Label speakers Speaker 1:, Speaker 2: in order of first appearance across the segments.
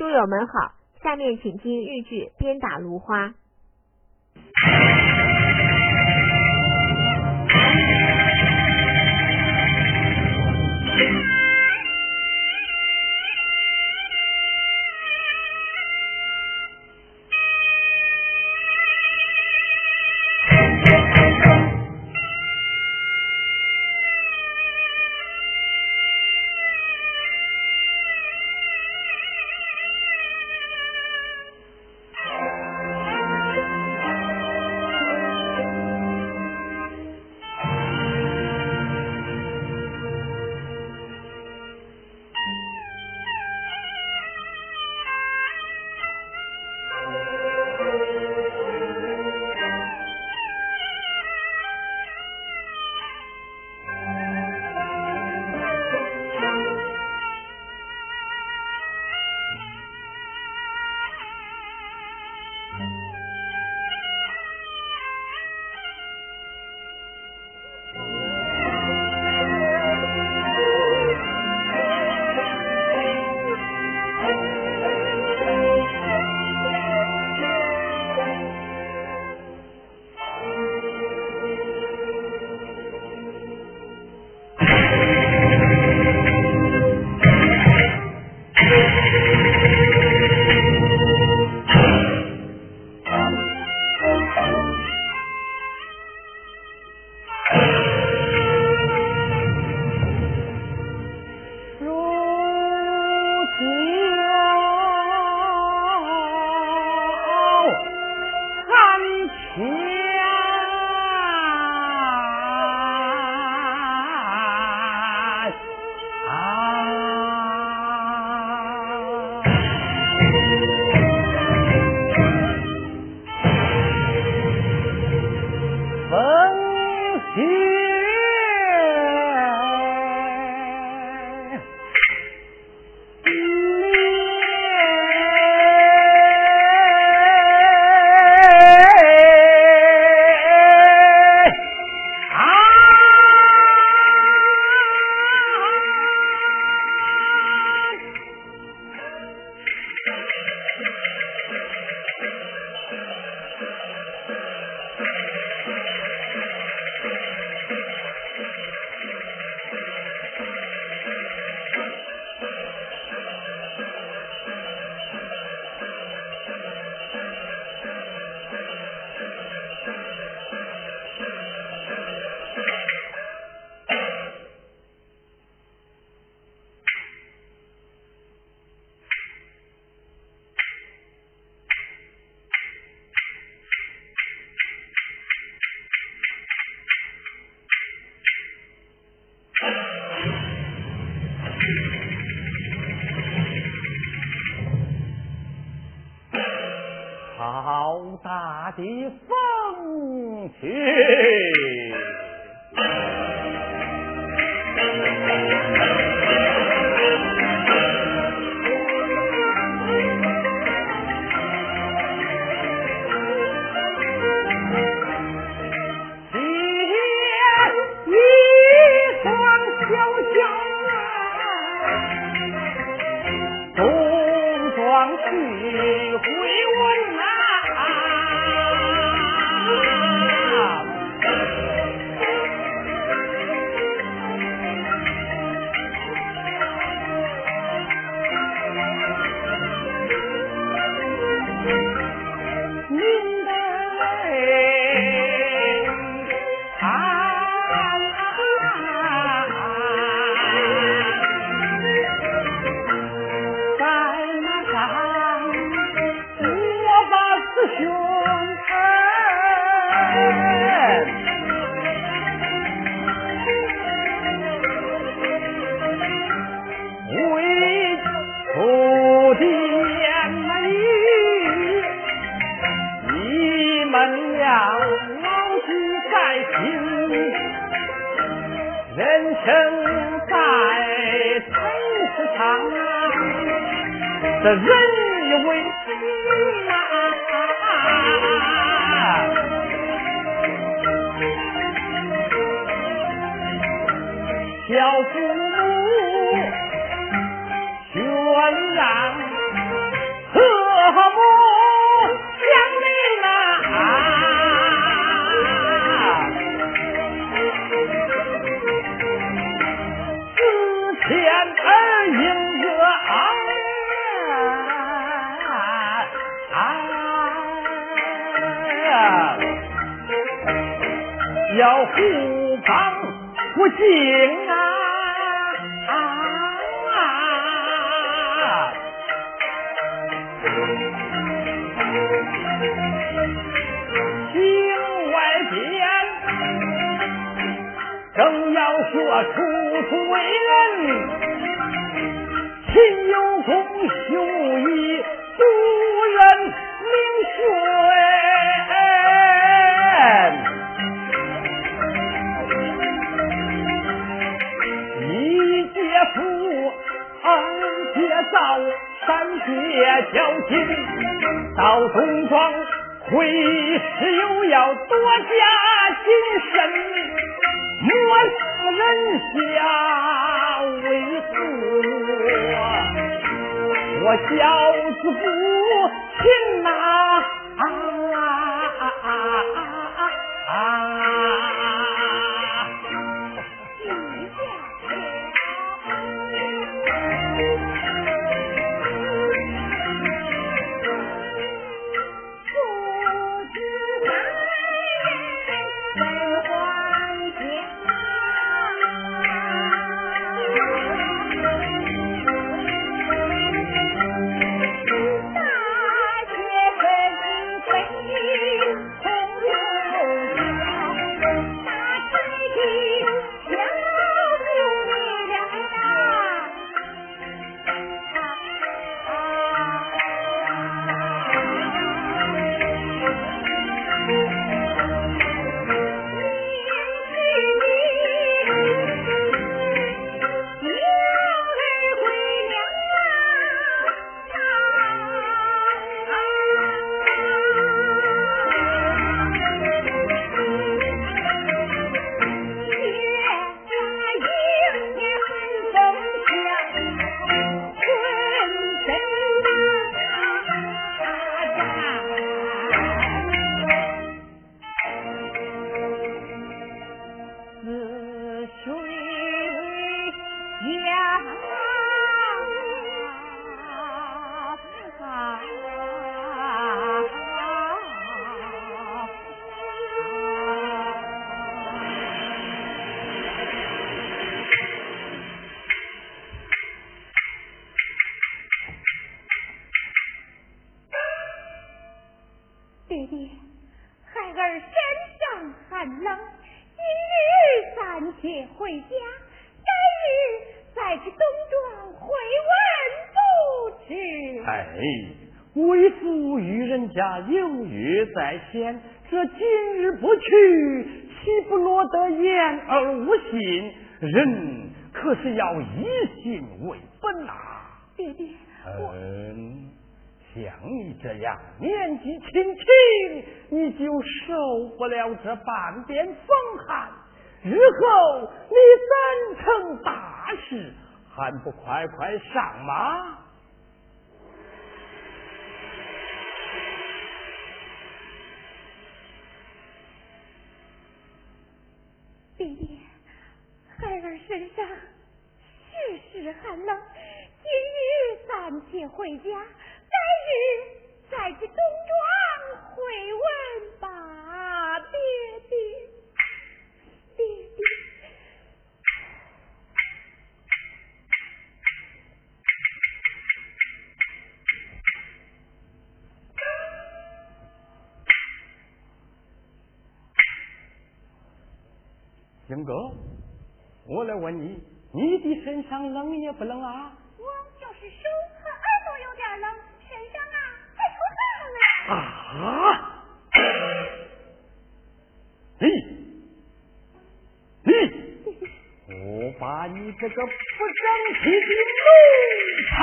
Speaker 1: 书友们好，下面请听豫剧《鞭打芦花》。
Speaker 2: 大地风起这叫虎帮不敬啊！境外边正要说处处为人，勤有功，修义，劫交金，到东庄。会师又要多加谨慎，莫使人下为祸。我教子不勤呐。人可是要以信为本呐，
Speaker 1: 爹爹，
Speaker 2: 嗯，像你这样年纪轻轻，你就受不了这半点风寒，日后你怎成大事？还不快快上马？
Speaker 1: 身上时时寒冷，今日暂且回家，改日再去东庄会问吧，爹爹，爹爹。
Speaker 2: 英哥。我来问你，你的身上冷也不冷啊？
Speaker 1: 我就是手和耳朵有点冷，身上啊还出汗
Speaker 2: 了。啊！你你，我把你这个不争气的奴才！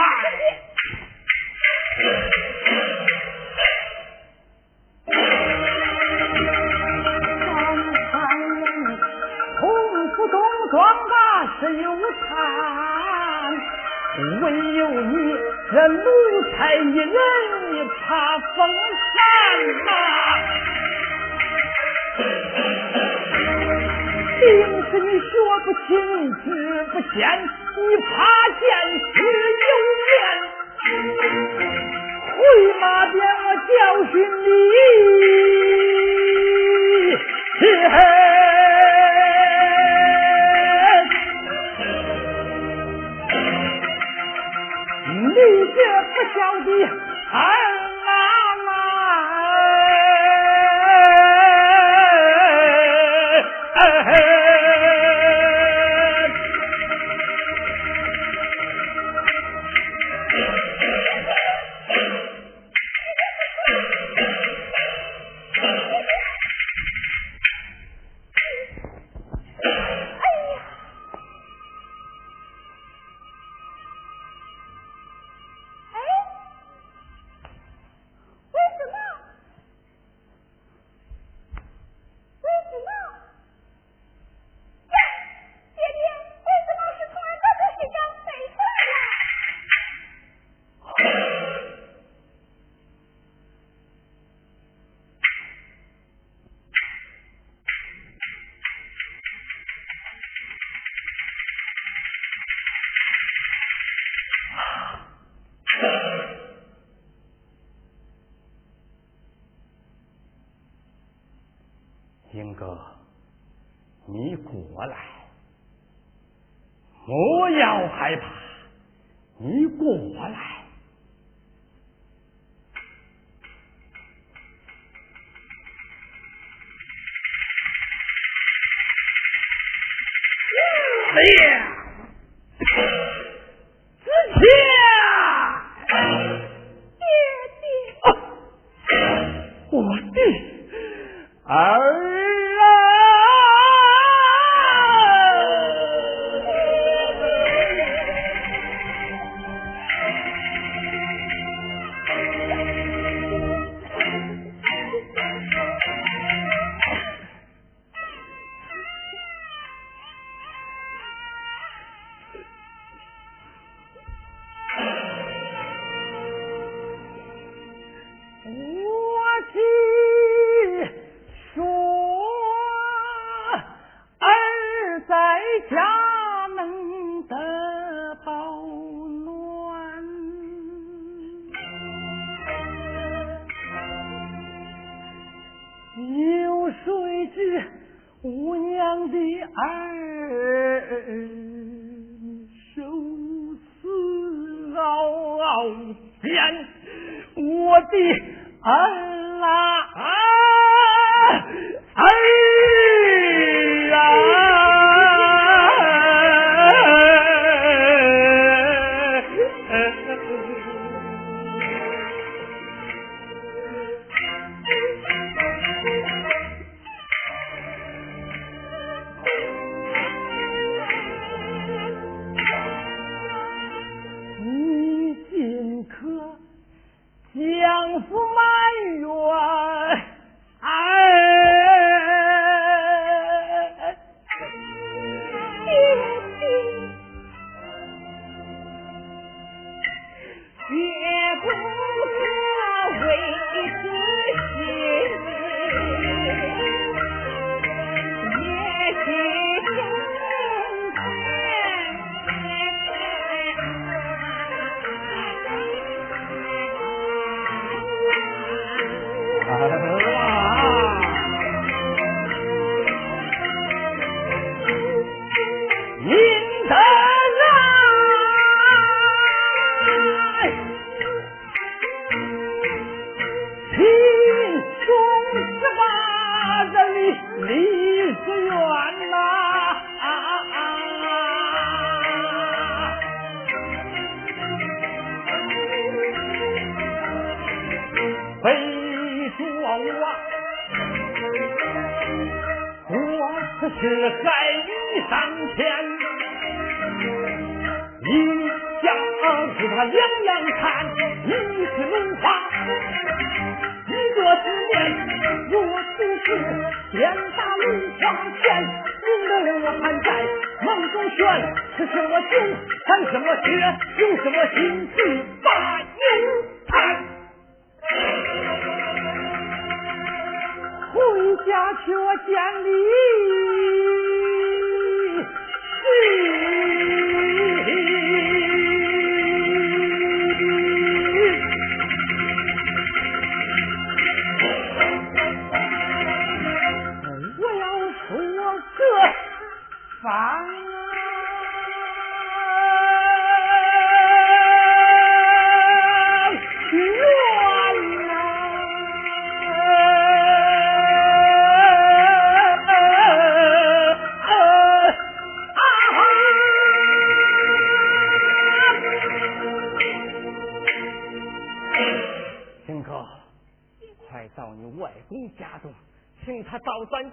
Speaker 2: 唯有你这奴才一人，你怕风寒呐？定是你学不清，知不见，你怕见死有面，回马鞭我教训你。嘿嘿。高低，哎。哥，你过来，莫要害怕，你过来。如此时，
Speaker 1: 天打
Speaker 2: 雷光现，人的我还在梦中悬。是什么酒，还什么血，用什么心碎把银财？回家去，我见你。三